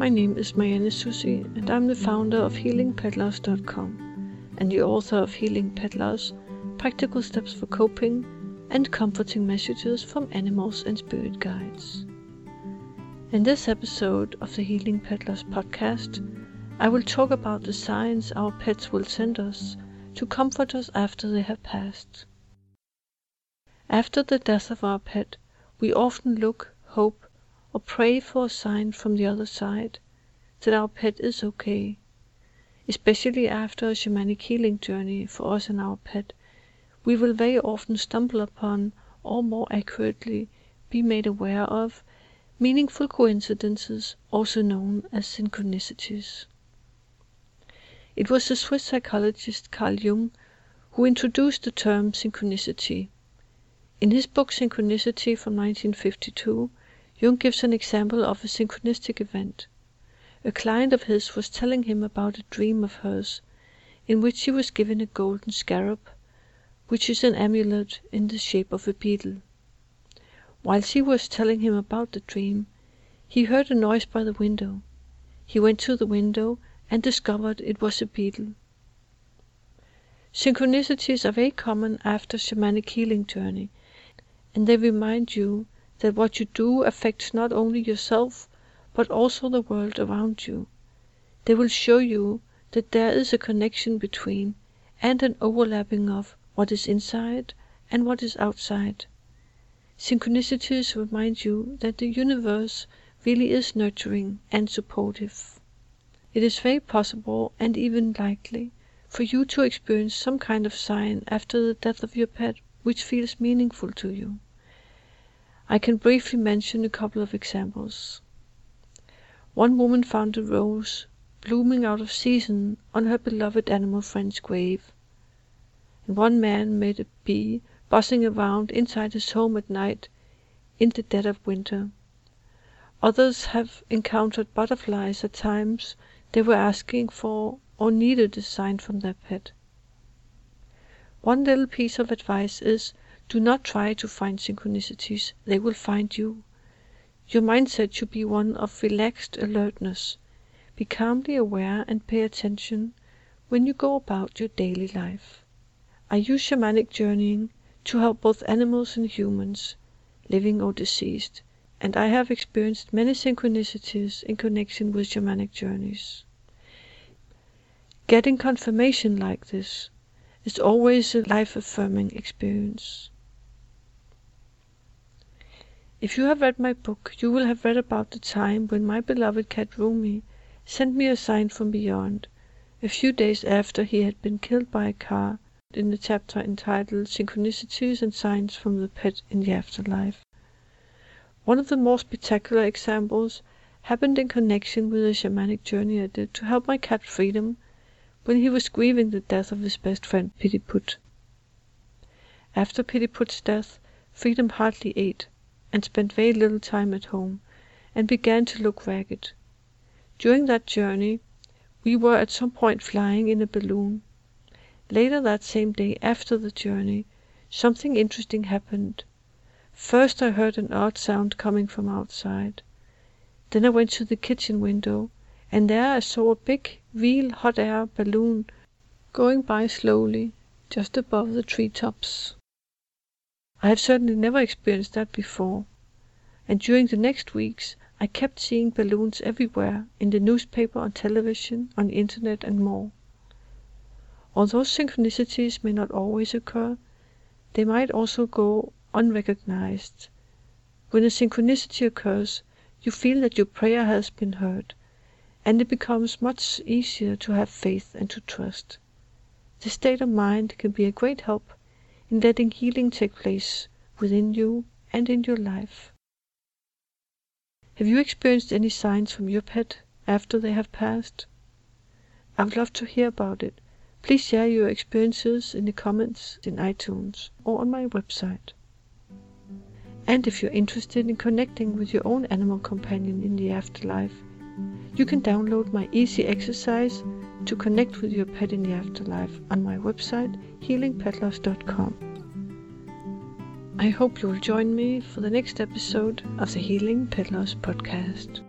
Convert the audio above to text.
My name is Marianne Susi, and I'm the founder of HealingPetLoss.com and the author of Healing Pet Loss Practical Steps for Coping and Comforting Messages from Animals and Spirit Guides. In this episode of the Healing Pet Loss podcast, I will talk about the signs our pets will send us to comfort us after they have passed. After the death of our pet, we often look, hope, or pray for a sign from the other side that our pet is okay. Especially after a shamanic healing journey for us and our pet, we will very often stumble upon, or more accurately, be made aware of, meaningful coincidences, also known as synchronicities. It was the Swiss psychologist Carl Jung who introduced the term synchronicity. In his book Synchronicity from 1952, Jung gives an example of a synchronistic event. A client of his was telling him about a dream of hers, in which she was given a golden scarab, which is an amulet in the shape of a beetle. While she was telling him about the dream, he heard a noise by the window. He went to the window and discovered it was a beetle. Synchronicities are very common after shamanic healing journey, and they remind you that what you do affects not only yourself but also the world around you. They will show you that there is a connection between and an overlapping of what is inside and what is outside. Synchronicities remind you that the universe really is nurturing and supportive. It is very possible, and even likely, for you to experience some kind of sign after the death of your pet which feels meaningful to you. I can briefly mention a couple of examples. One woman found a rose blooming out of season on her beloved animal friend's grave, and one man met a bee buzzing around inside his home at night in the dead of winter. Others have encountered butterflies at times they were asking for or needed a sign from their pet. One little piece of advice is do not try to find synchronicities, they will find you. Your mindset should be one of relaxed alertness. Be calmly aware and pay attention when you go about your daily life. I use shamanic journeying to help both animals and humans, living or deceased, and I have experienced many synchronicities in connection with shamanic journeys. Getting confirmation like this is always a life affirming experience. If you have read my book, you will have read about the time when my beloved cat Rumi sent me a sign from beyond, a few days after he had been killed by a car, in the chapter entitled Synchronicities and Signs from the Pet in the Afterlife. One of the more spectacular examples happened in connection with a shamanic journey I did to help my cat Freedom when he was grieving the death of his best friend Pidiput. After Pidiput's death, Freedom hardly ate, and spent very little time at home, and began to look ragged. During that journey we were at some point flying in a balloon. Later that same day after the journey, something interesting happened. First I heard an odd sound coming from outside. Then I went to the kitchen window, and there I saw a big, real hot air balloon going by slowly just above the tree tops. I have certainly never experienced that before, and during the next weeks I kept seeing balloons everywhere, in the newspaper, on television, on the internet, and more. Although synchronicities may not always occur, they might also go unrecognized. When a synchronicity occurs, you feel that your prayer has been heard, and it becomes much easier to have faith and to trust. This state of mind can be a great help in letting healing take place within you and in your life. Have you experienced any signs from your pet after they have passed? I would love to hear about it. Please share your experiences in the comments in iTunes or on my website. And if you're interested in connecting with your own animal companion in the afterlife, you can download my easy exercise to connect with your pet in the afterlife on my website healingpetloss.com. I hope you will join me for the next episode of the Healing Pet Loss podcast.